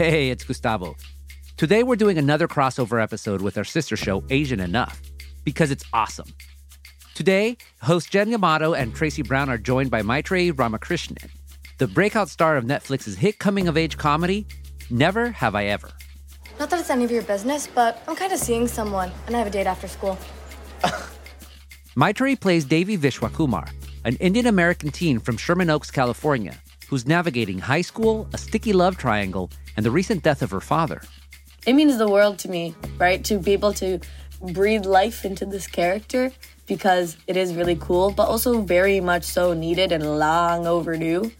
Hey, it's Gustavo. Today we're doing another crossover episode with our sister show, Asian Enough, because it's awesome. Today, hosts Jen Yamato and Tracy Brown are joined by Maitreyi Ramakrishnan, the breakout star of Netflix's hit coming of age comedy, Never Have I Ever. Not that it's any of your business, but I'm kind of seeing someone, and I have a date after school. Maitreyi plays Devi Vishwakumar, an Indian American teen from Sherman Oaks, California, who's navigating high school, a sticky love triangle, and the recent death of her father. It means the world to me, right? To be able to breathe life into this character because it is really cool, but also very much so needed and long overdue.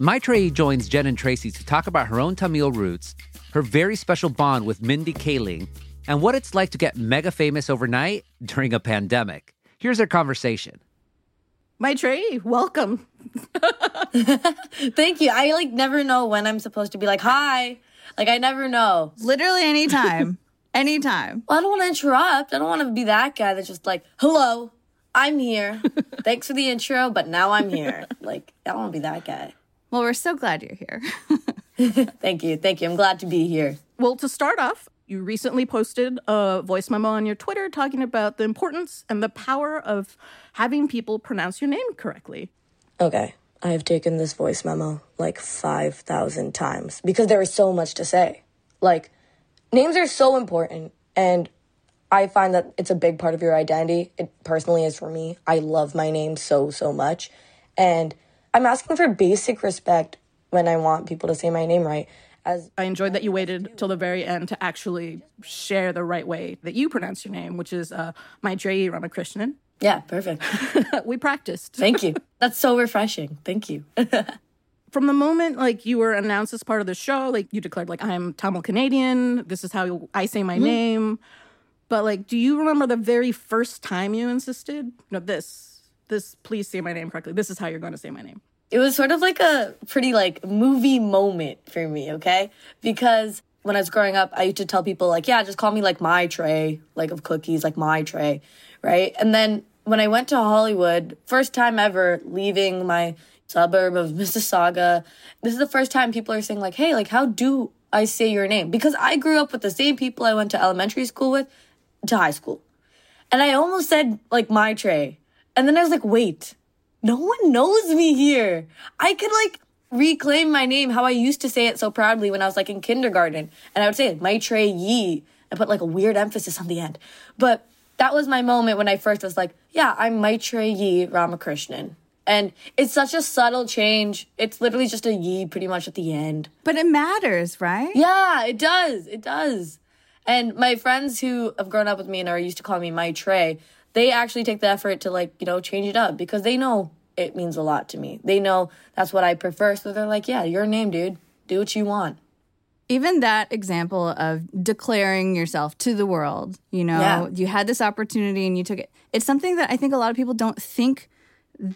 Maitreyi joins Jen and Tracy to talk about her own Tamil roots, her very special bond with Mindy Kaling, and what it's like to get mega famous overnight during a pandemic. Here's their conversation. Maitreyi, welcome. Thank you. I like never know when I'm supposed to be like, hi. Like I never know. Literally anytime. anytime. Well, I don't want to interrupt. I don't want to be that guy that's just like, hello, I'm here. Thanks for the intro, but now I'm here. Like, I don't want to be that guy. Well, we're so glad you're here. Thank you. Thank you. I'm glad to be here. Well, to start off, you recently posted a voice memo on your Twitter talking about the importance and the power of having people pronounce your name correctly. Okay. I have taken this voice memo like 5,000 times because there is so much to say. Like, names are so important, and I find that it's a big part of your identity. It personally is for me. I love my name so, so much. And I'm asking for basic respect when I want people to say my name right. As I enjoyed that you waited till the very end to actually share the right way that you pronounce your name, which is uh, Maitreyi Ramakrishnan. Yeah, perfect. we practiced. Thank you. That's so refreshing. Thank you. From the moment like you were announced as part of the show, like you declared like I'm Tamil Canadian. This is how I say my mm-hmm. name. But like, do you remember the very first time you insisted? No, this, this. Please say my name correctly. This is how you're going to say my name. It was sort of like a pretty like movie moment for me. Okay, because when I was growing up, I used to tell people like, yeah, just call me like my tray, like of cookies, like my tray, right? And then when I went to Hollywood, first time ever leaving my suburb of Mississauga, this is the first time people are saying, like, hey, like, how do I say your name? Because I grew up with the same people I went to elementary school with to high school. And I almost said, like, my tray. And then I was like, wait, no one knows me here. I could, like, reclaim my name how I used to say it so proudly when I was, like, in kindergarten. And I would say, my tray ye, and put, like, a weird emphasis on the end. But that was my moment when I first was like, yeah, I'm Maitreyi Ramakrishnan. And it's such a subtle change. It's literally just a ye pretty much at the end. But it matters, right? Yeah, it does. It does. And my friends who have grown up with me and are used to calling me Maitre, they actually take the effort to like, you know, change it up because they know it means a lot to me. They know that's what I prefer. So they're like, yeah, your name, dude. Do what you want even that example of declaring yourself to the world, you know, yeah. you had this opportunity and you took it. It's something that I think a lot of people don't think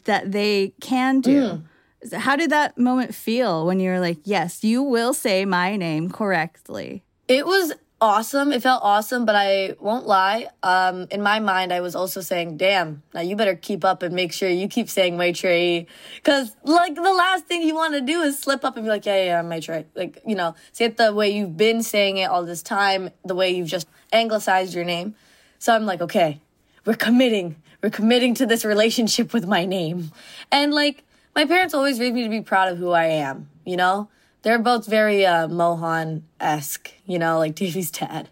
that they can do. Mm. How did that moment feel when you were like, yes, you will say my name correctly? It was awesome. It felt awesome, but I won't lie. Um, in my mind, I was also saying, damn, now you better keep up and make sure you keep saying Maitreyi. Cause like the last thing you want to do is slip up and be like, yeah, yeah, yeah, Maitreyi. Like, you know, say it the way you've been saying it all this time, the way you've just anglicized your name. So I'm like, okay, we're committing. We're committing to this relationship with my name. And like, my parents always raised me to be proud of who I am, you know? They're both very uh, Mohan esque, you know, like Devi's dad.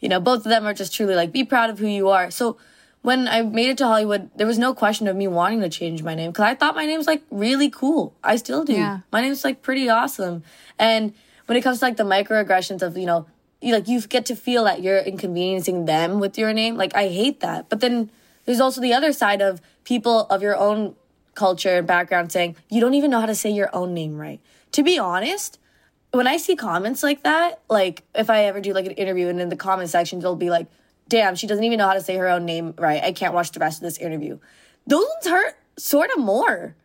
You know, both of them are just truly like, be proud of who you are. So when I made it to Hollywood, there was no question of me wanting to change my name because I thought my name's like really cool. I still do. Yeah. My name's like pretty awesome. And when it comes to like the microaggressions of, you know, you like you get to feel that you're inconveniencing them with your name. Like I hate that. But then there's also the other side of people of your own culture and background saying, you don't even know how to say your own name right to be honest, when I see comments like that, like if I ever do like an interview and in the comment section they'll be like, damn, she doesn't even know how to say her own name right. I can't watch the rest of this interview. Those ones hurt sort of more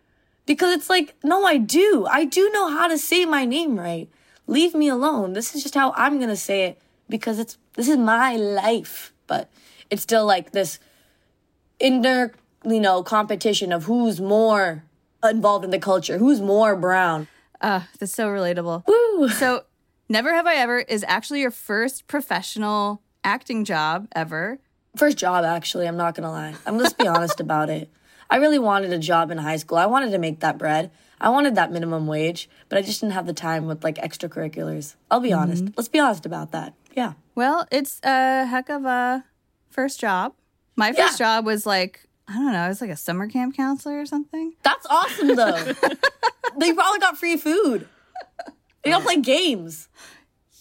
because it's like, no, I do. I do know how to say my name right. Leave me alone. This is just how I'm going to say it because it's, this is my life. But it's still like this inner, you know, competition of who's more involved in the culture, who's more brown. Uh, that's so relatable. Woo! So Never Have I Ever is actually your first professional acting job ever. First job, actually. I'm not gonna lie. I'm just be honest about it. I really wanted a job in high school. I wanted to make that bread. I wanted that minimum wage, but I just didn't have the time with like extracurriculars. I'll be mm-hmm. honest. Let's be honest about that. Yeah. Well, it's a heck of a first job. My first yeah. job was like I don't know, I was like a summer camp counselor or something. That's awesome though. they probably got free food. They got play games.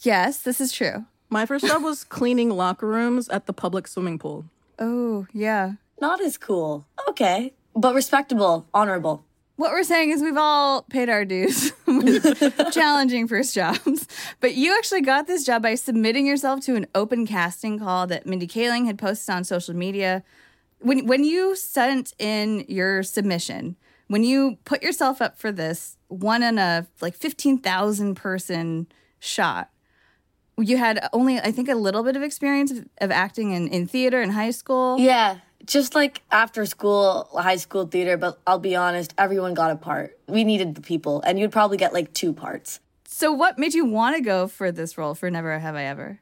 Yes, this is true. My first job was cleaning locker rooms at the public swimming pool. Oh, yeah. Not as cool. Okay. But respectable, honorable. What we're saying is we've all paid our dues with challenging first jobs. But you actually got this job by submitting yourself to an open casting call that Mindy Kaling had posted on social media. When when you sent in your submission, when you put yourself up for this, one in a like 15,000 person shot, you had only, I think, a little bit of experience of, of acting in, in theater in high school. Yeah, just like after school, high school theater, but I'll be honest, everyone got a part. We needed the people, and you'd probably get like two parts. So, what made you want to go for this role for Never Have I Ever?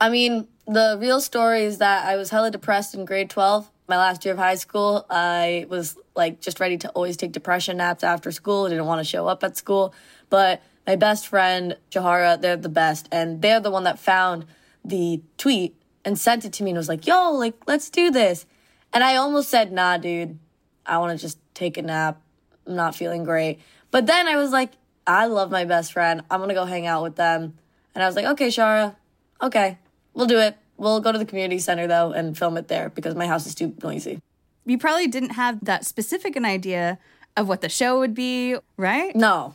I mean, the real story is that I was hella depressed in grade 12. My last year of high school, I was like just ready to always take depression naps after school. I didn't want to show up at school. But my best friend, Jahara, they're the best. And they're the one that found the tweet and sent it to me and was like, yo, like, let's do this. And I almost said, nah, dude, I want to just take a nap. I'm not feeling great. But then I was like, I love my best friend. I'm going to go hang out with them. And I was like, okay, Shara, okay, we'll do it. We'll go to the community center though and film it there because my house is too noisy. You probably didn't have that specific an idea of what the show would be, right? No.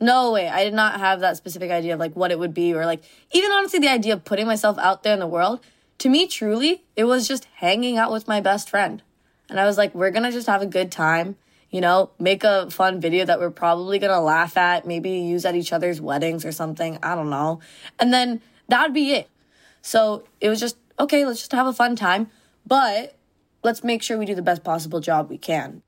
No way. I did not have that specific idea of like what it would be or like even honestly the idea of putting myself out there in the world. To me, truly, it was just hanging out with my best friend. And I was like, we're gonna just have a good time, you know, make a fun video that we're probably gonna laugh at, maybe use at each other's weddings or something. I don't know. And then that'd be it. So it was just, okay, let's just have a fun time, but let's make sure we do the best possible job we can.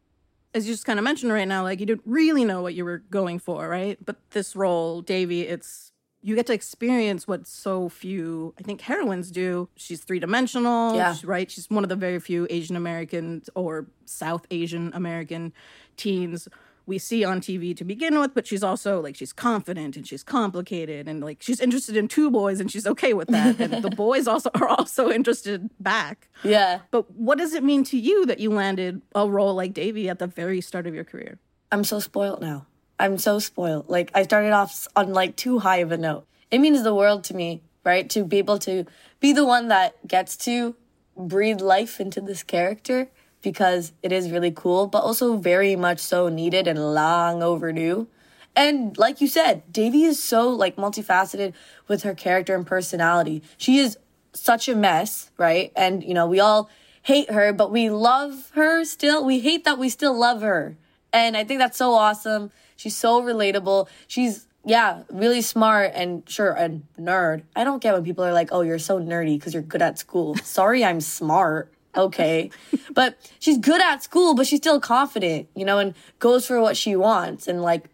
As you just kind of mentioned right now, like you didn't really know what you were going for, right? But this role, Devi, it's you get to experience what so few, I think, heroines do. She's three dimensional, yeah. right? She's one of the very few Asian Americans or South Asian American teens we see on TV to begin with, but she's also like she's confident and she's complicated and like she's interested in two boys and she's okay with that. and the boys also are also interested back. Yeah. But what does it mean to you that you landed a role like Devi at the very start of your career? I'm so spoiled now. I'm so spoiled. Like I started off on like too high of a note. It means the world to me, right? To be able to be the one that gets to breathe life into this character because it is really cool, but also very much so needed and long overdue. And like you said, Devi is so like multifaceted with her character and personality. She is such a mess, right? And you know, we all hate her, but we love her still. We hate that we still love her. And I think that's so awesome. She's so relatable. She's yeah, really smart and sure a nerd. I don't get when people are like, "Oh, you're so nerdy because you're good at school." Sorry, I'm smart okay. but she's good at school, but she's still confident, you know, and goes for what she wants and like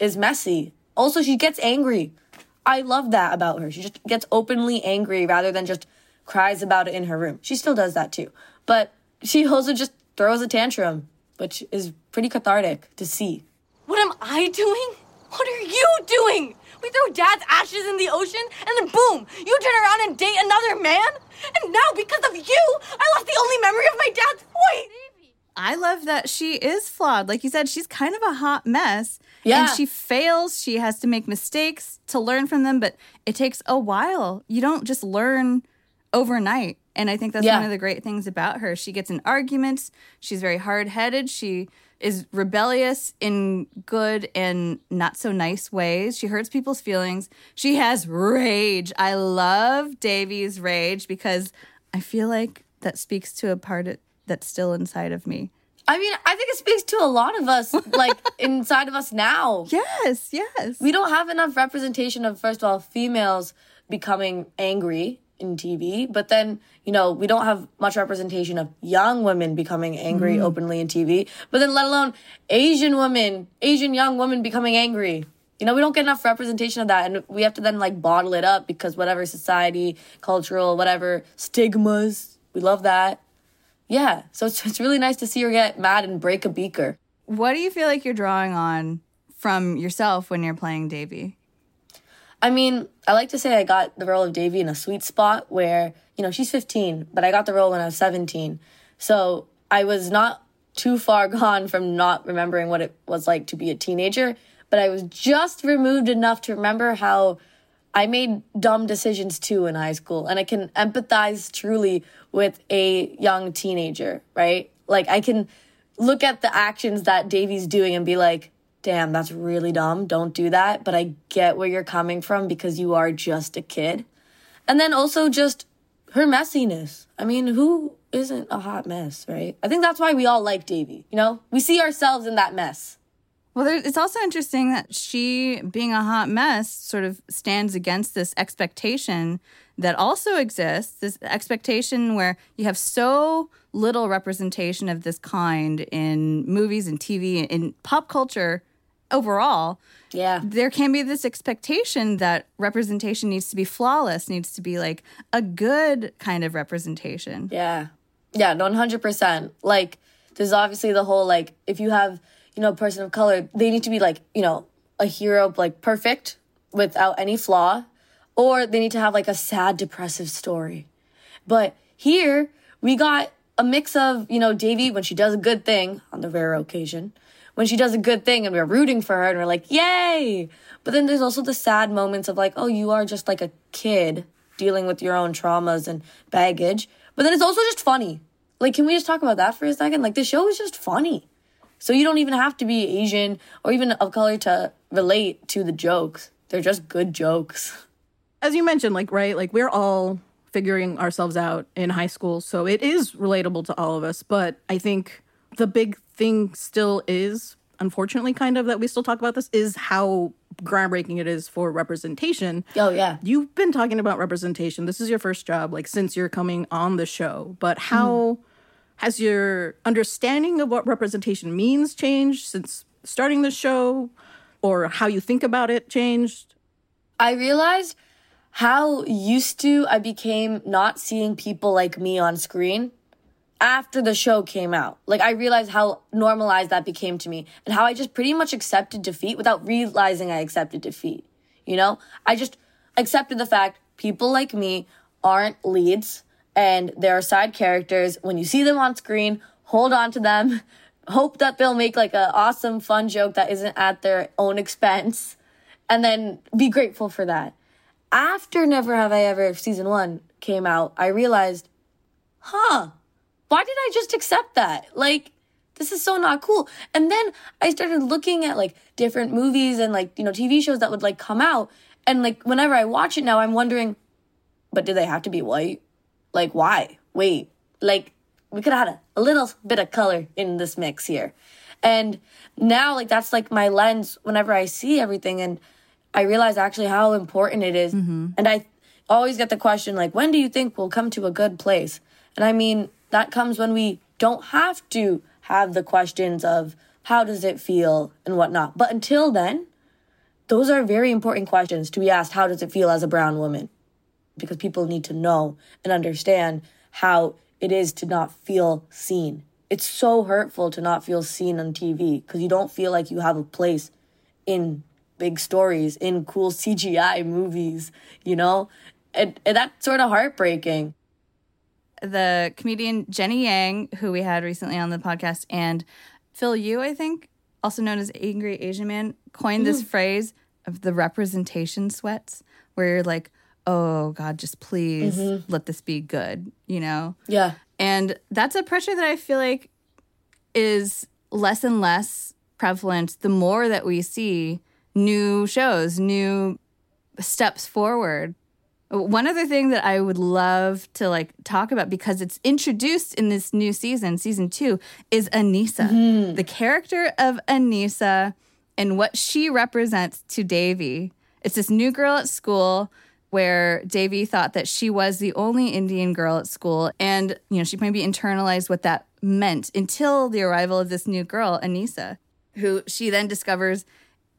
is messy. Also, she gets angry. I love that about her. She just gets openly angry rather than just cries about it in her room. She still does that too. But she also just throws a tantrum, which is pretty cathartic to see. What am I doing? What are you doing? We throw dad's ashes in the ocean and then boom, you turn around and date another man? And now, because of you, I lost the only memory of my dad's voice. I love that she is flawed. Like you said, she's kind of a hot mess. Yeah. And she fails. She has to make mistakes to learn from them, but it takes a while. You don't just learn overnight. And I think that's yeah. one of the great things about her. She gets in arguments. She's very hard headed. She is rebellious in good and not so nice ways. She hurts people's feelings. She has rage. I love Devi's rage because I feel like that speaks to a part that's still inside of me. I mean, I think it speaks to a lot of us, like inside of us now. Yes, yes. We don't have enough representation of, first of all, females becoming angry in TV, but then, you know, we don't have much representation of young women becoming angry mm. openly in TV, but then let alone Asian women, Asian young women becoming angry. You know, we don't get enough representation of that, and we have to then like bottle it up because whatever society, cultural, whatever stigmas, we love that. Yeah, so it's, it's really nice to see her get mad and break a beaker. What do you feel like you're drawing on from yourself when you're playing Devi? I mean, I like to say I got the role of Devi in a sweet spot where, you know, she's 15, but I got the role when I was 17. So I was not too far gone from not remembering what it was like to be a teenager, but I was just removed enough to remember how I made dumb decisions too in high school. And I can empathize truly with a young teenager, right? Like I can look at the actions that Devi's doing and be like, damn, that's really dumb. Don't do that. But I get where you're coming from because you are just a kid. And then also just her messiness. I mean, who isn't a hot mess, right? I think that's why we all like Devi. You know, we see ourselves in that mess. Well, there, it's also interesting that she, being a hot mess, sort of stands against this expectation that also exists this expectation where you have so little representation of this kind in movies and TV and pop culture overall. Yeah. There can be this expectation that representation needs to be flawless, needs to be like a good kind of representation. Yeah. Yeah, 100%. Like, there's obviously the whole, like, if you have, you know, a person of color, they need to be, like, you know, a hero, like, perfect without any flaw, or they need to have, like, a sad, depressive story. But here, we got a mix of, you know, Devi when she does a good thing on the rare occasion, when she does a good thing and we're rooting for her and we're like, yay! But then there's also the sad moments of like, oh, you are just like a kid dealing with your own traumas and baggage. But then it's also just funny. Like, can we just talk about that for a second? Like, the show is just funny. So you don't even have to be Asian or even of color to relate to the jokes. They're just good jokes. As you mentioned, like, right, like we're all figuring ourselves out in high school. So it is relatable to all of us. But I think the big thing still is, unfortunately, kind of that we still talk about this is how groundbreaking it is for representation. Oh, yeah. You've been talking about representation. This is your first job, like since you're coming on the show. But how mm. has your understanding of what representation means changed since starting the show or how you think about it changed? I realized how used to I became not seeing people like me on screen after the show came out. Like I realized how normalized that became to me and how I just pretty much accepted defeat without realizing I accepted defeat. You know? I just accepted the fact people like me aren't leads and there are side characters. When you see them on screen, hold on to them. Hope that they'll make like an awesome fun joke that isn't at their own expense and then be grateful for that. After Never Have I Ever season 1 came out, I realized, "Huh, why did I just accept that? Like, this is so not cool. And then I started looking at like different movies and like, you know, TV shows that would like come out. And like, whenever I watch it now, I'm wondering, but do they have to be white? Like, why? Wait, like, we could have had a, a little bit of color in this mix here. And now, like, that's like my lens whenever I see everything. And I realize actually how important it is. Mm-hmm. And I always get the question, like, when do you think we'll come to a good place? And I mean, that comes when we don't have to have the questions of how does it feel and whatnot. But until then, those are very important questions to be asked how does it feel as a brown woman? Because people need to know and understand how it is to not feel seen. It's so hurtful to not feel seen on TV because you don't feel like you have a place in big stories, in cool CGI movies, you know? And, and that's sort of heartbreaking the comedian Jenny Yang, who we had recently on the podcast, and Phil Yu, I think, also known as Angry Asian Man, coined mm. this phrase of the representation sweats, where you're like, oh God, just please mm-hmm. let this be good, you know? Yeah. And that's a pressure that I feel like is less and less prevalent the more that we see new shows, new steps forward one other thing that I would love to like talk about because it's introduced in this new season, season two, is Aneesa. Mm-hmm. The character of Aneesa and what she represents to Devi. It's this new girl at school where Devi thought that she was the only Indian girl at school. And, you know, she maybe internalized what that meant until the arrival of this new girl, Aneesa, who she then discovers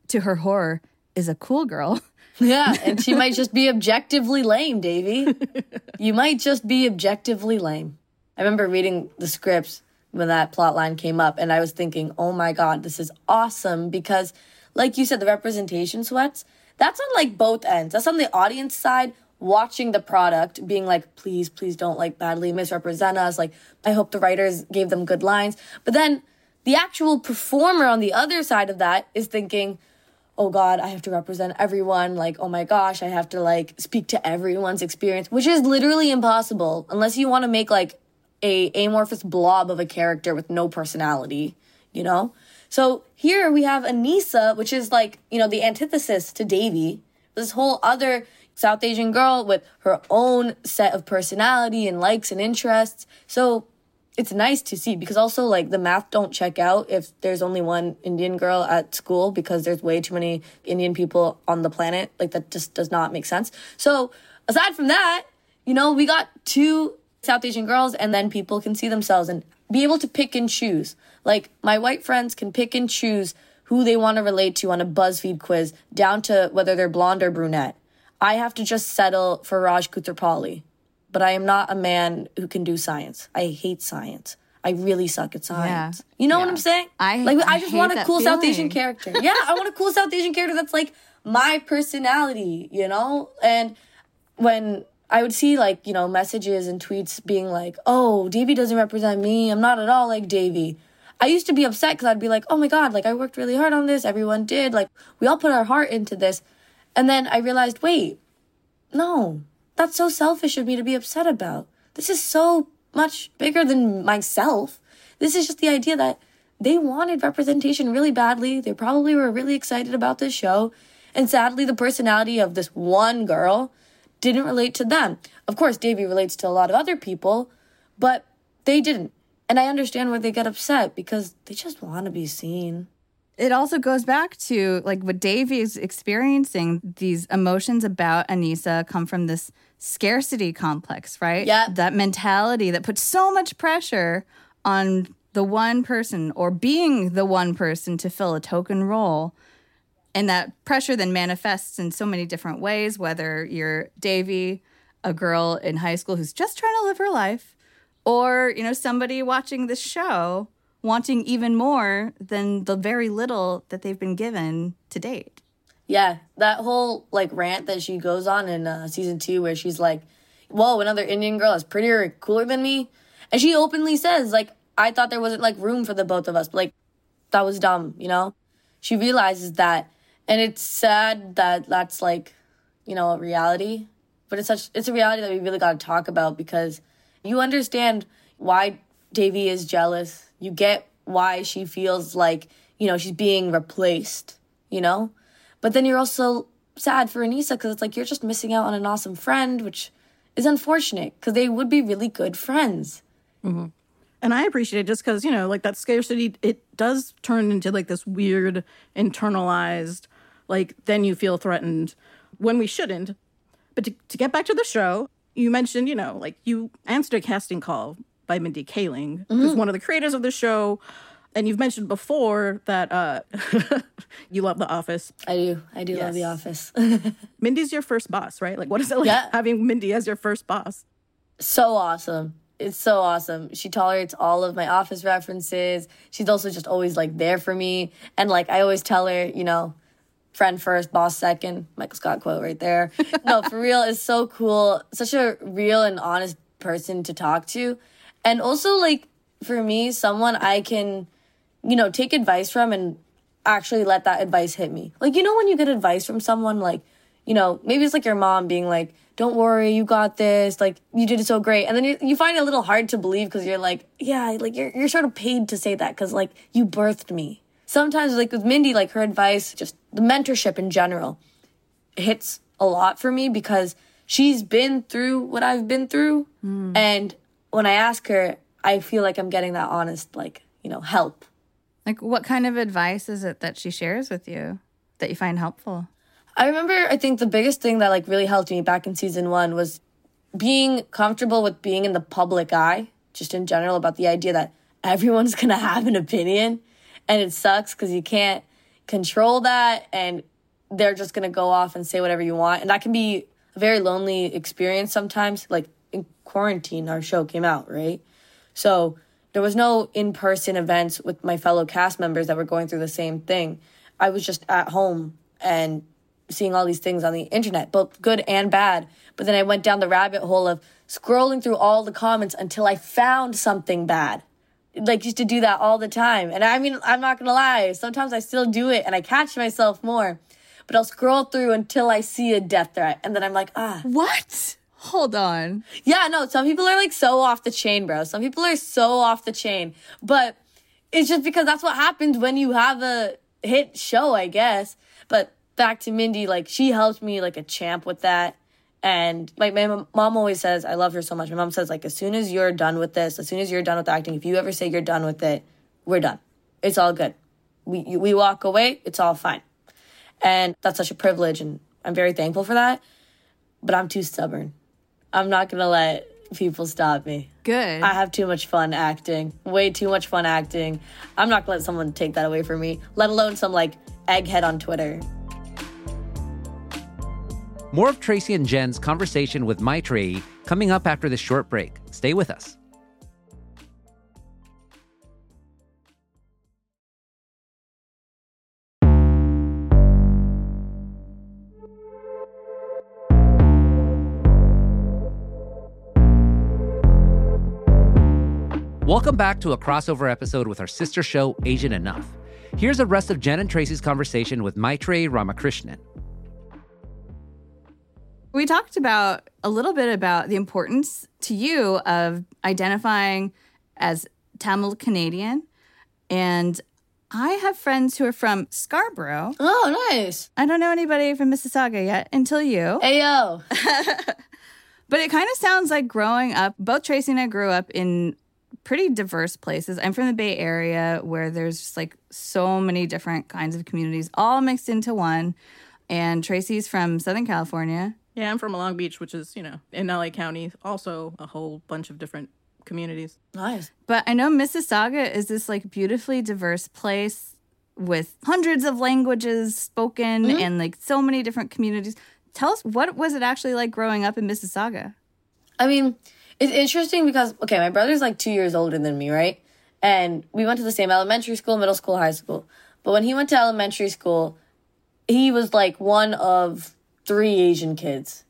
to her horror is a cool girl. Yeah, and she might just be objectively lame, Devi. you might just be objectively lame. I remember reading the scripts when that plot line came up, and I was thinking, oh my God, this is awesome because, like you said, the representation sweats, that's on like both ends. That's on the audience side, watching the product, being like, please, please don't like badly misrepresent us. Like, I hope the writers gave them good lines. But then the actual performer on the other side of that is thinking, oh God, I have to represent everyone. Like, oh my gosh, I have to like speak to everyone's experience, which is literally impossible unless you want to make like a amorphous blob of a character with no personality, you know? So here we have Aneesa, which is like, you know, the antithesis to Devi. This whole other South Asian girl with her own set of personality and likes and interests. So it's nice to see because also like the math don't check out if there's only one Indian girl at school because there's way too many Indian people on the planet. Like that just does not make sense. So aside from that, you know, we got two South Asian girls and then people can see themselves and be able to pick and choose. Like my white friends can pick and choose who they want to relate to on a BuzzFeed quiz down to whether they're blonde or brunette. I have to just settle for Raj Koothrappali but I am not a man who can do science. I hate science. I really suck at science. Yeah. You know yeah. what I'm saying? I like. I, I just want a cool feeling. South Asian character. Yeah, I want a cool South Asian character that's like my personality. You know, and when I would see like you know messages and tweets being like, "Oh, Devi doesn't represent me. I'm not at all like Devi." I used to be upset because I'd be like, "Oh my god, like I worked really hard on this. Everyone did. Like we all put our heart into this," and then I realized, wait, no, that's so selfish of me to be upset about. This is so much bigger than myself. This is just the idea that they wanted representation really badly. They probably were really excited about this show. And sadly, the personality of this one girl didn't relate to them. Of course, Devi relates to a lot of other people, but they didn't. And I understand why they get upset because they just want to be seen it also goes back to like what Devi is experiencing. These emotions about Aneesa come from this scarcity complex, right? Yeah. That mentality that puts so much pressure on the one person or being the one person to fill a token role. And that pressure then manifests in so many different ways, whether you're Devi, a girl in high school who's just trying to live her life, or, you know, somebody watching this show wanting even more than the very little that they've been given to date. Yeah, that whole like rant that she goes on in uh, season two, where she's like, "Whoa, another Indian girl is prettier, and cooler than me," and she openly says, "Like, I thought there wasn't like room for the both of us, but like, that was dumb," you know. She realizes that, and it's sad that that's like, you know, a reality, but it's such it's a reality that we really got to talk about because you understand why Devi is jealous you get why she feels like, you know, she's being replaced, you know? But then you're also sad for Aneesa because it's like you're just missing out on an awesome friend, which is unfortunate because they would be really good friends. Mm-hmm. And I appreciate it just because, you know, like that scarcity, it does turn into like this weird internalized, like then you feel threatened when we shouldn't. But to, to get back to the show, you mentioned, you know, like you answered a casting call by Mindy Kaling, who's mm-hmm. one of the creators of the show. And you've mentioned before that uh, you love The Office. I do. I do yes. love The Office. Mindy's your first boss, right? Like, what is it like yeah. having Mindy as your first boss? So awesome. It's so awesome. She tolerates all of my office references. She's also just always like there for me. And like, I always tell her, you know, friend first, boss second. Michael Scott quote right there. no, for real, it's so cool. Such a real and honest person to talk to. And also, like, for me, someone I can, you know, take advice from and actually let that advice hit me. Like, you know, when you get advice from someone, like, you know, maybe it's like your mom being like, don't worry, you got this. Like, you did it so great. And then you, you find it a little hard to believe because you're like, yeah, like, you're, you're sort of paid to say that because, like, you birthed me. Sometimes, like, with Mindy, like, her advice, just the mentorship in general, hits a lot for me because she's been through what I've been through. Mm. And when I ask her, I feel like I'm getting that honest, like, you know, help. Like, what kind of advice is it that she shares with you that you find helpful? I remember, I think the biggest thing that like really helped me back in season one was being comfortable with being in the public eye, just in general, about the idea that everyone's gonna have an opinion. And it sucks because you can't control that. And they're just gonna go off and say whatever you want. And that can be a very lonely experience sometimes. Like in quarantine, our show came out, right? So there was no in person events with my fellow cast members that were going through the same thing. I was just at home and seeing all these things on the internet, both good and bad. But then I went down the rabbit hole of scrolling through all the comments until I found something bad. Like used to do that all the time. And I mean, I'm not gonna lie, sometimes I still do it and I catch myself more. But I'll scroll through until I see a death threat. And then I'm like, ah. What? Hold on. Yeah, no, some people are like so off the chain, bro. Some people are so off the chain. But it's just because that's what happens when you have a hit show, I guess. But back to Mindy, like she helped me like a champ with that. And like my mom always says, I love her so much. My mom says, like, as soon as you're done with this, as soon as you're done with acting, if you ever say you're done with it, we're done. It's all good. We we walk away. It's all fine. And that's such a privilege, and I'm very thankful for that. But I'm too stubborn. I'm not gonna let people stop me. Good. I have too much fun acting. Way too much fun acting. I'm not gonna let someone take that away from me, let alone some like egghead on Twitter. More of Tracy and Jen's conversation with Maitreyi coming up after this short break. Stay with us. Welcome back to a crossover episode with our sister show, Asian Enough. Here's the rest of Jen and Tracy's conversation with Maitreyi Ramakrishnan. We talked about a little bit about the importance to you of identifying as Tamil Canadian. And I have friends who are from Scarborough. Oh, nice. I don't know anybody from Mississauga yet until you. Ayo. but it kind of sounds like growing up, both Tracy and I grew up in pretty diverse places. I'm from the Bay Area where there's just like so many different kinds of communities all mixed into one. And Tracy's from Southern California. Yeah, I'm from Long Beach, which is, you know, in LA County, also a whole bunch of different communities. Nice. But I know Mississauga is this like beautifully diverse place with hundreds of languages spoken mm-hmm. and like so many different communities. Tell us what was it actually like growing up in Mississauga? I mean, it's interesting because okay, my brother's like two years older than me, right? And we went to the same elementary school, middle school, high school. But when he went to elementary school, he was like one of three Asian kids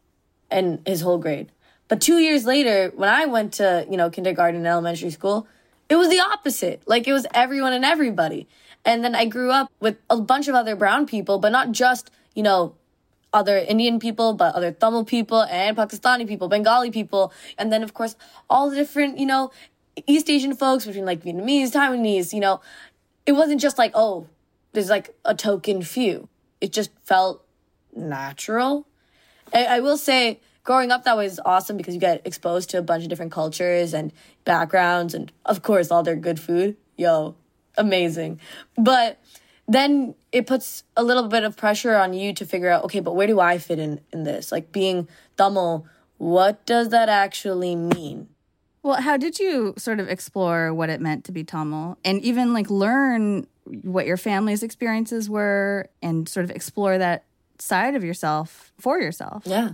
in his whole grade. But two years later, when I went to, you know, kindergarten and elementary school, it was the opposite. Like it was everyone and everybody. And then I grew up with a bunch of other brown people, but not just, you know, other Indian people, but other Tamil people and Pakistani people, Bengali people, and then of course all the different, you know, East Asian folks between like Vietnamese, Taiwanese, you know, it wasn't just like, oh, there's like a token few. It just felt natural. I, I will say, growing up, that was awesome because you get exposed to a bunch of different cultures and backgrounds, and of course, all their good food. Yo, amazing. But then it puts a little bit of pressure on you to figure out okay but where do i fit in in this? Like being tamil what does that actually mean? Well how did you sort of explore what it meant to be tamil and even like learn what your family's experiences were and sort of explore that side of yourself for yourself. Yeah.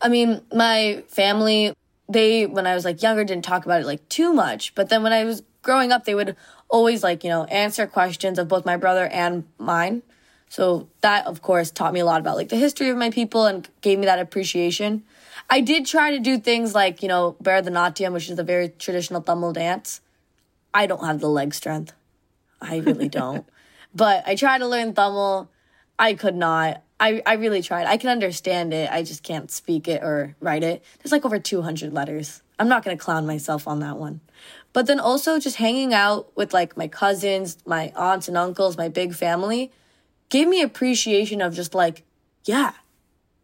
I mean my family they when i was like younger didn't talk about it like too much. But then when i was growing up they would always like, you know, answer questions of both my brother and mine. So that, of course, taught me a lot about like the history of my people and gave me that appreciation. I did try to do things like, you know, bear the Bharatanatyam, which is a very traditional Tamil dance. I don't have the leg strength. I really don't. but I tried to learn Tamil. I could not. I, I really tried. I can understand it. I just can't speak it or write it. There's like over 200 letters. I'm not going to clown myself on that one. But then also just hanging out with like my cousins, my aunts and uncles, my big family gave me appreciation of just like, yeah,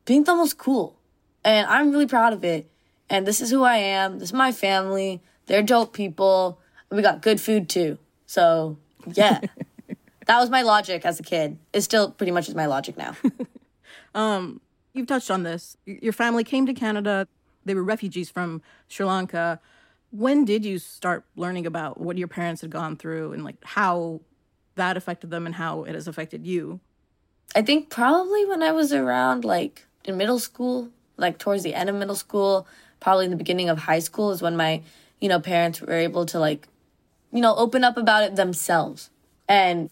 being Tamil's cool. And I'm really proud of it. And this is who I am. This is my family. They're dope people. We got good food too. So yeah. that was my logic as a kid. It still pretty much is my logic now. um, you've touched on this. Your family came to Canada. They were refugees from Sri Lanka when did you start learning about what your parents had gone through and like how that affected them and how it has affected you? I think probably when I was around like in middle school, like towards the end of middle school, probably in the beginning of high school is when my, you know, parents were able to like, you know, open up about it themselves. And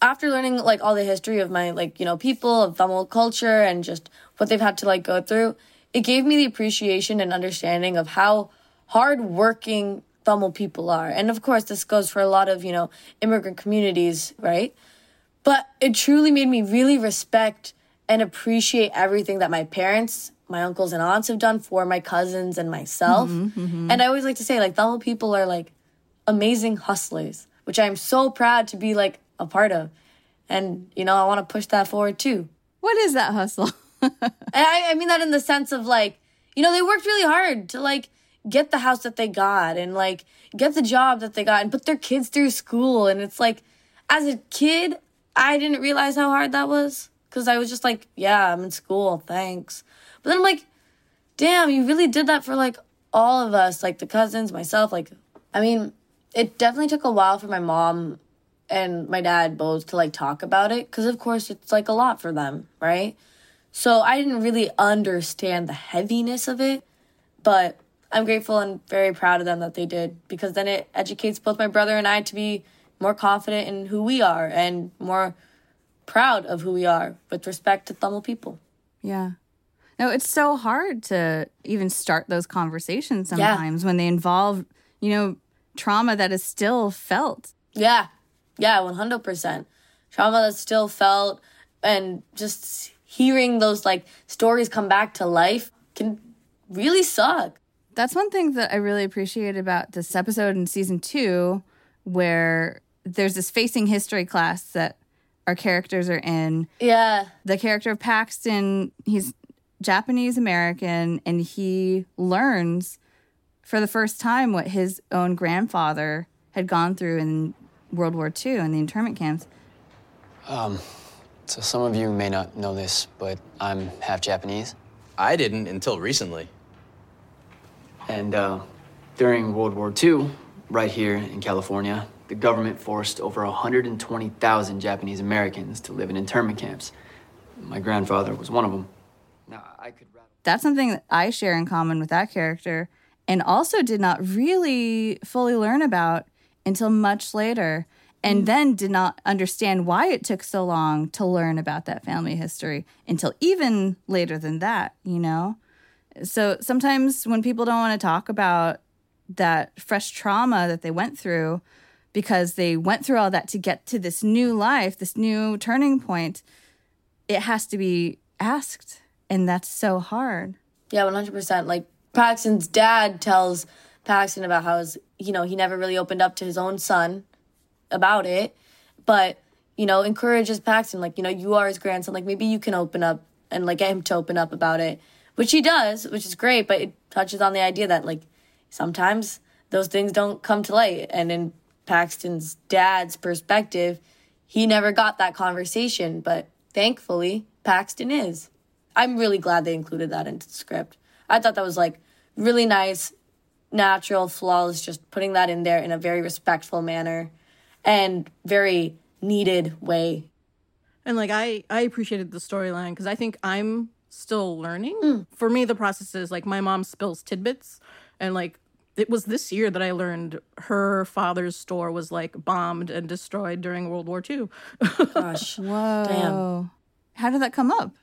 after learning like all the history of my like, you know, people, of Tamil culture and just what they've had to like go through, it gave me the appreciation and understanding of how hardworking Tamil people are. And of course, this goes for a lot of, you know, immigrant communities, right? But it truly made me really respect and appreciate everything that my parents, my uncles and aunts have done for my cousins and myself. Mm-hmm, mm-hmm. And I always like to say, like, Tamil people are like amazing hustlers, which I'm so proud to be like a part of. And, you know, I want to push that forward too. What is that hustle? I, I mean that in the sense of like, you know, they worked really hard to like get the house that they got and like get the job that they got and put their kids through school. And it's like, as a kid, I didn't realize how hard that was because I was just like, yeah, I'm in school, thanks. But then I'm like, damn, you really did that for like all of us, like the cousins, myself. Like, I mean, it definitely took a while for my mom and my dad both to like talk about it because, of course, it's like a lot for them, right? So I didn't really understand the heaviness of it, but I'm grateful and very proud of them that they did because then it educates both my brother and I to be more confident in who we are and more proud of who we are with respect to Tamil people. Yeah. No, it's so hard to even start those conversations sometimes yeah. when they involve, you know, trauma that is still felt. Yeah. Yeah, 100%. Trauma that's still felt and just hearing those like stories come back to life can really suck. That's one thing that I really appreciate about this episode in season two, where there's this facing history class that our characters are in. Yeah. The character of Paxton, he's Japanese American, and he learns for the first time what his own grandfather had gone through in World War II in the internment camps. Um, so some of you may not know this, but I'm half Japanese. I didn't until recently. And uh, during World War II, right here in California, the government forced over 120,000 Japanese Americans to live in internment camps. My grandfather was one of them. Now, I could. That's something that I share in common with that character, and also did not really fully learn about until much later and mm. then did not understand why it took so long to learn about that family history until even later than that, you know? So sometimes when people don't want to talk about that fresh trauma that they went through because they went through all that to get to this new life, this new turning point, it has to be asked. And that's so hard. Yeah, 100%. Like Paxton's dad tells Paxton about how his, you know, he never really opened up to his own son about it, but you know, encourages Paxton like, you know, you are his grandson, like maybe you can open up and like get him to open up about it, which he does, which is great, but it touches on the idea that like sometimes those things don't come to light and in Paxton's dad's perspective, he never got that conversation, but thankfully Paxton is. I'm really glad they included that into the script. I thought that was like really nice, natural, flawless, just putting that in there in a very respectful manner and very needed way. And like I I appreciated the storyline because I think I'm still learning. Mm. For me, the process is like my mom spills tidbits, and like it was this year that I learned her father's store was like bombed and destroyed during World War II. Gosh, whoa, damn! How did that come up?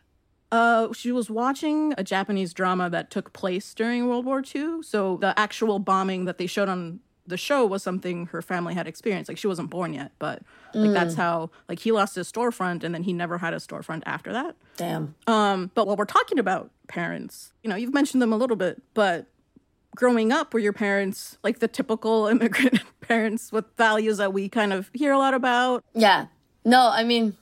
Uh, she was watching a Japanese drama that took place during World War II. So the actual bombing that they showed on the show was something her family had experienced. Like she wasn't born yet, but like mm. that's how like he lost his storefront and then he never had a storefront after that. Damn. Um, but while we're talking about parents, you know, you've mentioned them a little bit, but growing up were your parents like the typical immigrant parents with values that we kind of hear a lot about? Yeah. No, I mean,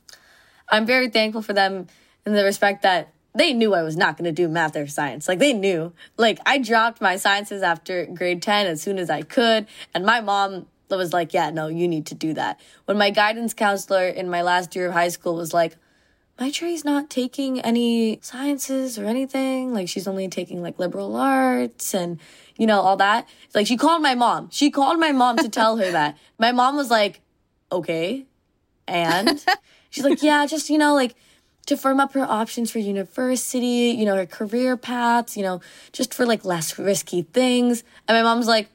I'm very thankful for them in the respect that they knew I was not going to do math or science. Like they knew. Like I dropped my sciences after grade 10 as soon as I could. And my mom was like, yeah, no, you need to do that. When my guidance counselor in my last year of high school was like, Maitrey's not taking any sciences or anything. Like she's only taking like liberal arts and, you know, all that. Like she called my mom. She called my mom to tell her that. My mom was like, okay. And she's like, yeah, just, you know, like, to firm up her options for university, you know, her career paths, you know, just for like less risky things. And my mom's like,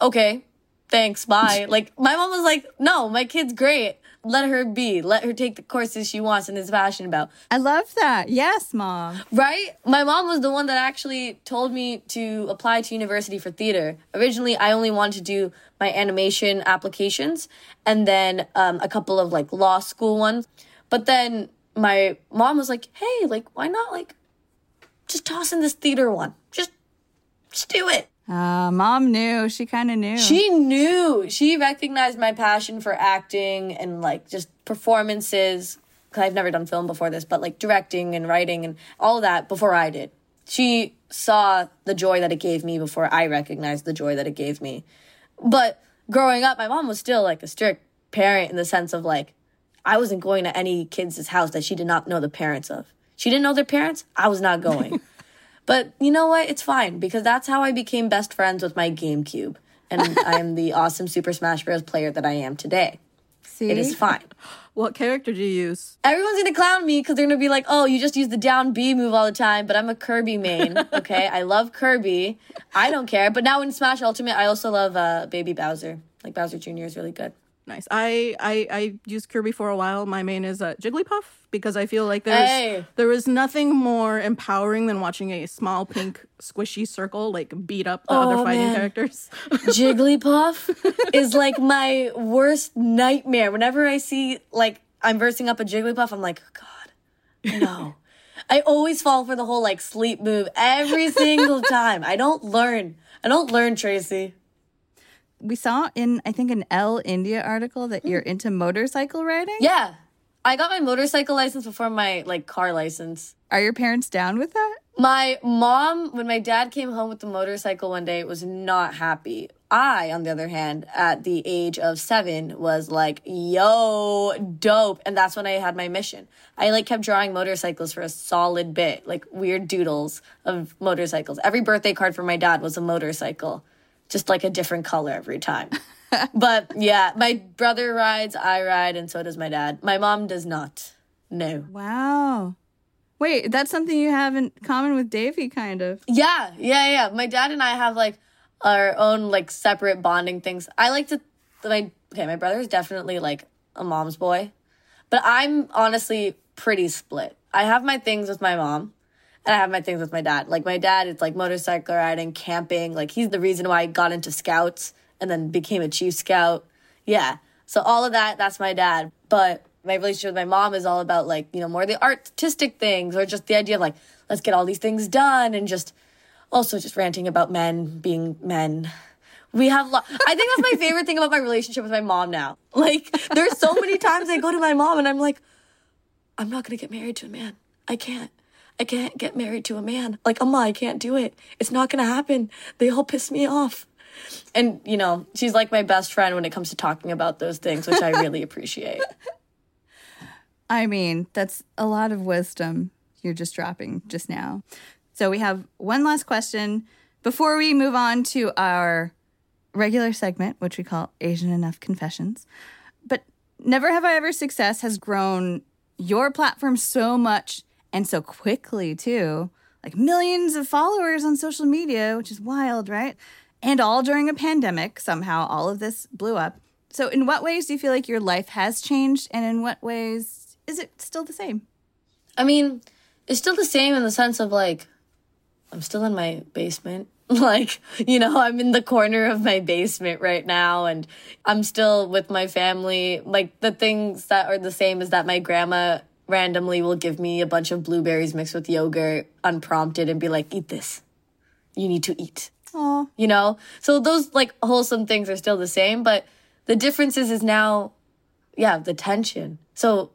okay, thanks, bye. like, my mom was like, no, my kid's great. Let her be. Let her take the courses she wants and is passionate about. I love that. Yes, mom. Right? My mom was the one that actually told me to apply to university for theater. Originally, I only wanted to do my animation applications and then um, a couple of like law school ones. But then my mom was like, hey, like, why not like just toss in this theater one? Just, just do it. Uh, mom knew. She kind of knew. She knew. She recognized my passion for acting and like just performances. Cause I've never done film before this, but like directing and writing and all that before I did. She saw the joy that it gave me before I recognized the joy that it gave me. But growing up, my mom was still like a strict parent in the sense of like, I wasn't going to any kids' house that she did not know the parents of. She didn't know their parents. I was not going. But you know what? It's fine because that's how I became best friends with my GameCube. And I am the awesome Super Smash Bros. player that I am today. See? It is fine. What character do you use? Everyone's gonna clown me because they're gonna be like, oh, you just use the down B move all the time, but I'm a Kirby main. Okay. I love Kirby. I don't care. But now in Smash Ultimate, I also love uh, Baby Bowser. Like Bowser Jr. is really good. Nice. I I I used Kirby for a while. My main is uh, Jigglypuff because I feel like there's Hey. there is nothing more empowering than watching a small pink squishy circle like beat up the Oh, other fighting man. characters. Jigglypuff is like my worst nightmare. Whenever I see like I'm versing up a Jigglypuff, I'm like, God, no. I always fall for the whole like sleep move every single time. I don't learn. I don't learn, Tracy. We saw in, I think, an Elle India article that you're hmm. into motorcycle riding. Yeah. I got my motorcycle license before my like car license. Are your parents down with that? My mom, when my dad came home with the motorcycle one day, was not happy. I, on the other hand, at the age of seven, was like, yo, dope. And that's when I had my mission. I like kept drawing motorcycles for a solid bit, like weird doodles of motorcycles. Every birthday card for my dad was a motorcycle, just like a different color every time. but yeah, my brother rides, I ride, and so does my dad. My mom does not. No. Wow. Wait, that's something you have in common with Devi, kind of. Yeah, yeah, yeah. My dad and I have like our own like separate bonding things. I like to my okay, my brother is definitely like a mom's boy. But I'm honestly pretty split. I have my things with my mom and I have my things with my dad. Like my dad is like motorcycle riding, camping, like he's the reason why I got into scouts and then became a chief scout. Yeah. So all of that that's my dad. But my relationship with my mom is all about like, you know, more the artistic things or just the idea of like let's get all these things done and just also just ranting about men being men. We have, lo- I think that's my favorite thing about my relationship with my mom now. Like, there's so many times I go to my mom and I'm like, I'm not gonna get married to a man. I can't. I can't get married to a man. Like, Amma, I can't do it. It's not gonna happen. They all piss me off. And, you know, she's like my best friend when it comes to talking about those things, which I really appreciate. I mean, that's a lot of wisdom you're just dropping just now. So we have one last question before we move on to our regular segment, which we call Asian Enough Confessions. But Never Have I Ever Success has grown your platform so much and so quickly, too. Like millions of followers on social media, which is wild, right? And all during a pandemic. Somehow all of this blew up. So, in what ways do you feel like your life has changed? And in what ways is it still the same? I mean, it's still the same in the sense of like, I'm still in my basement. Like, you know, I'm in the corner of my basement right now and I'm still with my family. Like, the things that are the same is that my grandma randomly will give me a bunch of blueberries mixed with yogurt unprompted and be like, eat this. You need to eat. Oh, You know? So those like wholesome things are still the same, but the difference is, is now, yeah, the tension. So,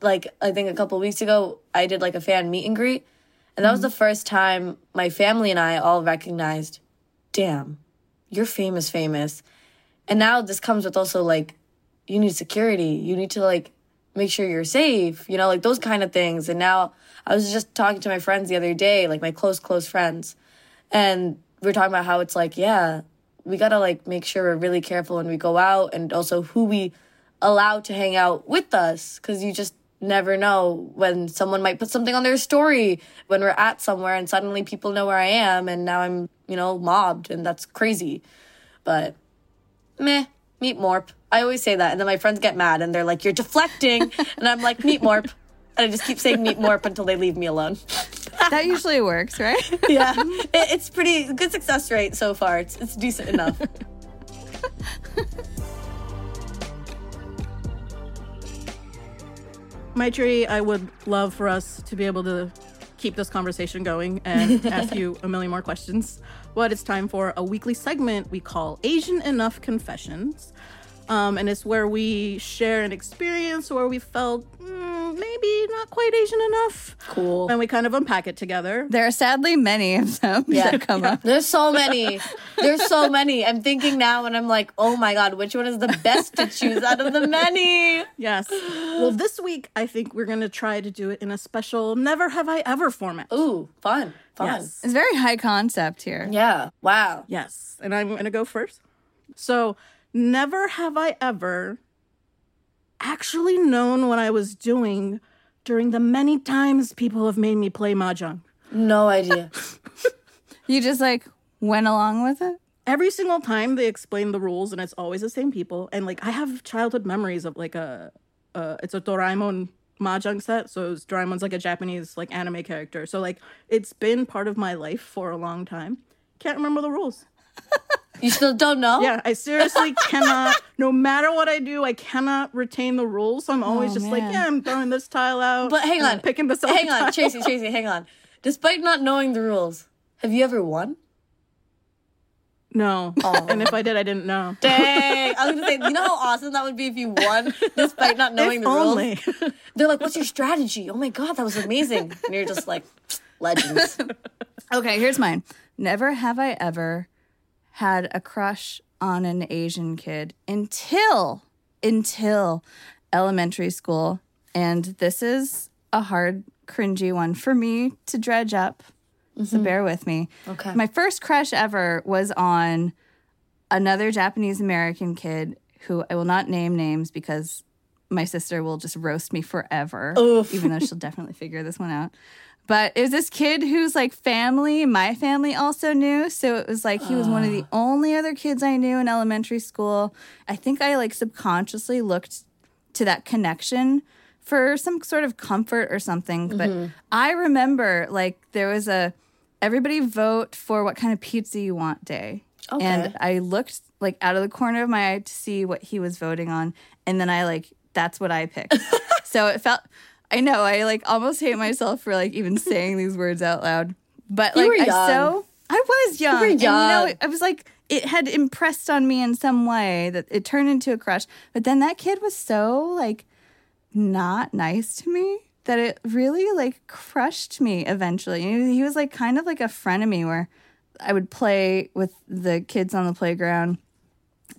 like, I think a couple weeks ago, I did like a fan meet and greet. And that was the mm-hmm. first time my family and I all recognized, damn, you're famous, famous. And now this comes with also like, you need security. You need to like make sure you're safe, you know, like those kind of things. And now I was just talking to my friends the other day, like my close, close friends. And we are talking about how it's like, yeah, we gotta like make sure we're really careful when we go out and also who we allow to hang out with us. Cause you just never know when someone might put something on their story when we're at somewhere and suddenly people know where I am and now I'm, you know, mobbed and that's crazy. But meh, meet Morp. I always say that and then my friends get mad and they're like, You're deflecting and I'm like, meet Morp. And I just keep saying meet Morp until they leave me alone. that usually works, right? yeah. It, it's pretty good success rate so far. It's it's decent enough. Maitreyi, I would love for us to be able to keep this conversation going and ask you a million more questions. But it's time for a weekly segment we call Asian Enough Confessions. Um, and it's where we share an experience where we felt mm, maybe not quite Asian enough. Cool. And we kind of unpack it together. There are sadly many of them Yeah. that come up. There's so many. There's so many. I'm thinking now and I'm like, oh my God, which one is the best to choose out of the many? Yes. Well, this week I think we're going to try to do it in a special Never Have I Ever format. Ooh, fun. Fun. Yes. It's very high concept here. Yeah. Wow. Yes. And I'm going to go first. So, never have I ever actually known what I was doing during the many times people have made me play mahjong. No idea. You just like went along with it? Every single time they explain the rules, and it's always the same people. And like, I have childhood memories of like a, uh, it's a Doraemon mahjong set. So it was, Doraemon's like a Japanese like anime character. So like, it's been part of my life for a long time. Can't remember the rules. You still don't know? Yeah, I seriously cannot. No matter what I do, I cannot retain the rules. So I'm oh, always Oh, just like, yeah, I'm throwing this tile out. But hang and I'm on. picking this up. Hang on, Tracy, Tracy, hang on. Despite not knowing the rules, have you ever won? No, oh. and if I did, I didn't know. Dang. I was gonna say, you know how awesome that would be if you won despite not knowing If the rules? only. They're like, what's your strategy? Oh my god, that was amazing. And you're just like, legends. Okay, here's mine. Never have I ever had a crush on an Asian kid until until elementary school. And this is a hard, cringy one for me to dredge up. So mm-hmm. bear with me. Okay. My first crush ever was on another Japanese American kid who I will not name names because my sister will just roast me forever, even though she'll definitely figure this one out. But it was this kid whose like family, my family also knew. So it was like he was one of the only other kids I knew in elementary school. I think I like subconsciously looked to that connection for some sort of comfort or something. But mm-hmm. I remember like there was a everybody vote for what kind of pizza you want day. And I looked like out of the corner of my eye to see what he was voting on. And then I like, that's what I picked. so it felt, I know, I like almost hate myself for like even saying these words out loud. But You like, I young. so, I was young. were And you know, young. I was like, it had impressed on me in some way that it turned into a crush. But then that kid was so like not nice to me that it really like crushed me eventually. He he was like kind of like a friend of me where I would play with the kids on the playground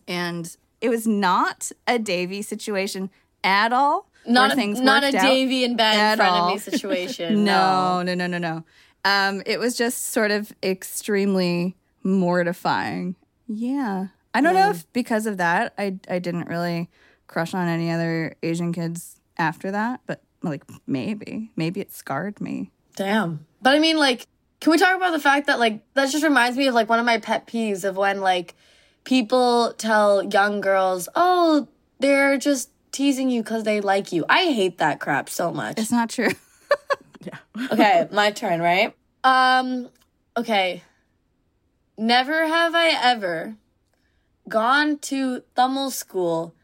and it was not a Devi situation at all. Not a, things not a Devi and Ben friend all. of me situation. No, no, no, no, no. Um, it was just sort of extremely mortifying. Yeah. I don't know if because of that I I didn't really crush on any other Asian kids after that, but like maybe. Maybe it scarred me. Damn. But I mean, like, can we talk about the fact that, like, that just reminds me of, like, one of my pet peeves of when, like, people tell young girls, oh, they're just teasing you because they like you. I hate that crap so much. It's not true. yeah. Okay, my turn, right? Um, okay. Never have I ever gone to Tamil school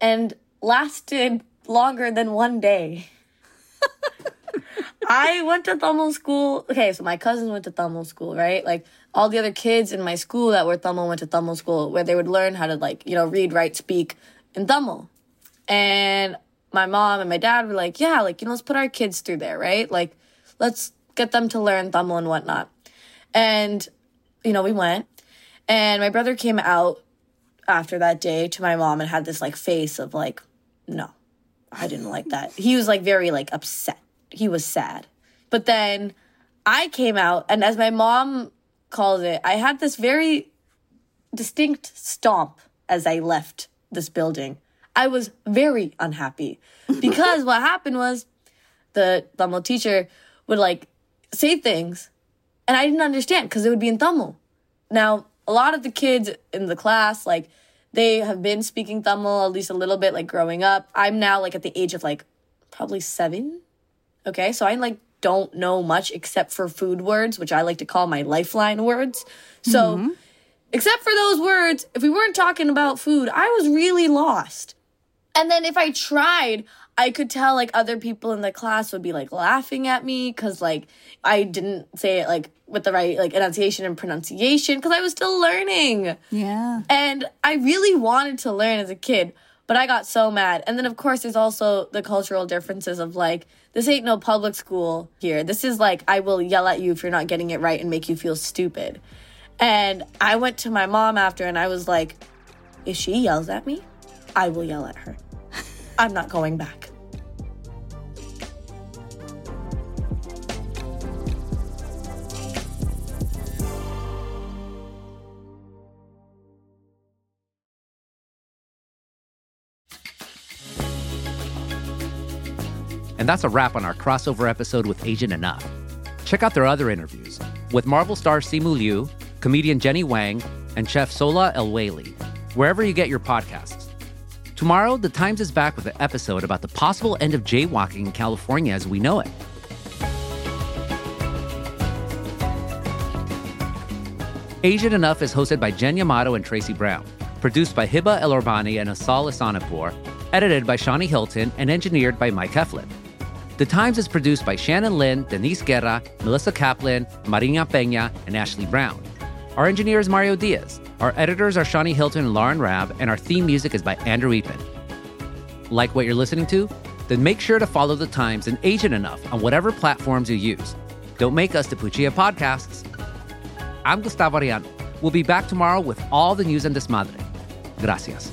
and lasted longer than one day. I went to Tamil school. Okay, so my cousins went to Tamil school, right? Like all the other kids in my school that were Tamil went to Tamil school where they would learn how to like, you know, read, write, speak in Tamil. And my mom and my dad were like, yeah, like, you know, let's put our kids through there, right? Like, let's get them to learn Tamil and whatnot. And, you know, we went. And my brother came out after that day to my mom and had this like face of like, no, I didn't like that. He was like very like upset. He was sad. But then I came out, and as my mom calls it, I had this very distinct stomp as I left this building. I was very unhappy because what happened was the Tamil teacher would like say things and I didn't understand because it would be in Tamil. Now, a lot of the kids in the class, like, they have been speaking Tamil at least a little bit, like, growing up. I'm now, like, at the age of, like, probably seven. Okay, so I, like, don't know much except for food words, which I like to call my lifeline words. So, mm-hmm. except for those words, if we weren't talking about food, I was really lost. And then if I tried, I could tell like other people in the class would be like laughing at me because like I didn't say it like with the right like enunciation and pronunciation because I was still learning. Yeah. And I really wanted to learn as a kid, but I got so mad. And then of course there's also the cultural differences of like this ain't no public school here. This is like I will yell at you if you're not getting it right and make you feel stupid. And I went to my mom after and I was like, if she yells at me, I will yell at her. I'm not going back. And that's a wrap on our crossover episode with Asian Enough. Check out their other interviews with Marvel star Simu Liu, comedian Jenny Wang, and chef Sohla El-Waylly, wherever you get your podcasts. Tomorrow, The Times is back with an episode about the possible end of jaywalking in California as we know it. Asian Enough is hosted by Jen Yamato and Tracy Brown, produced by Heba Elorbany and Asal Ehsanipour, edited by Shani Hilton, and engineered by Mike Heflin. The Times is produced by Shannon Lin, Denise Guerra, Melissa Kaplan, Marina Peña, and Ashley Brown. Our engineer is Mario Diaz. Our editors are Shani Hilton and Lauren Raab, and our theme music is by Andrew Eapen. Like what you're listening to? Then make sure to follow The Times and Asian Enough on whatever platforms you use. Don't make us the Puchia podcasts. I'm Gustavo Arellano. We'll be back tomorrow with all the news and desmadre. Gracias.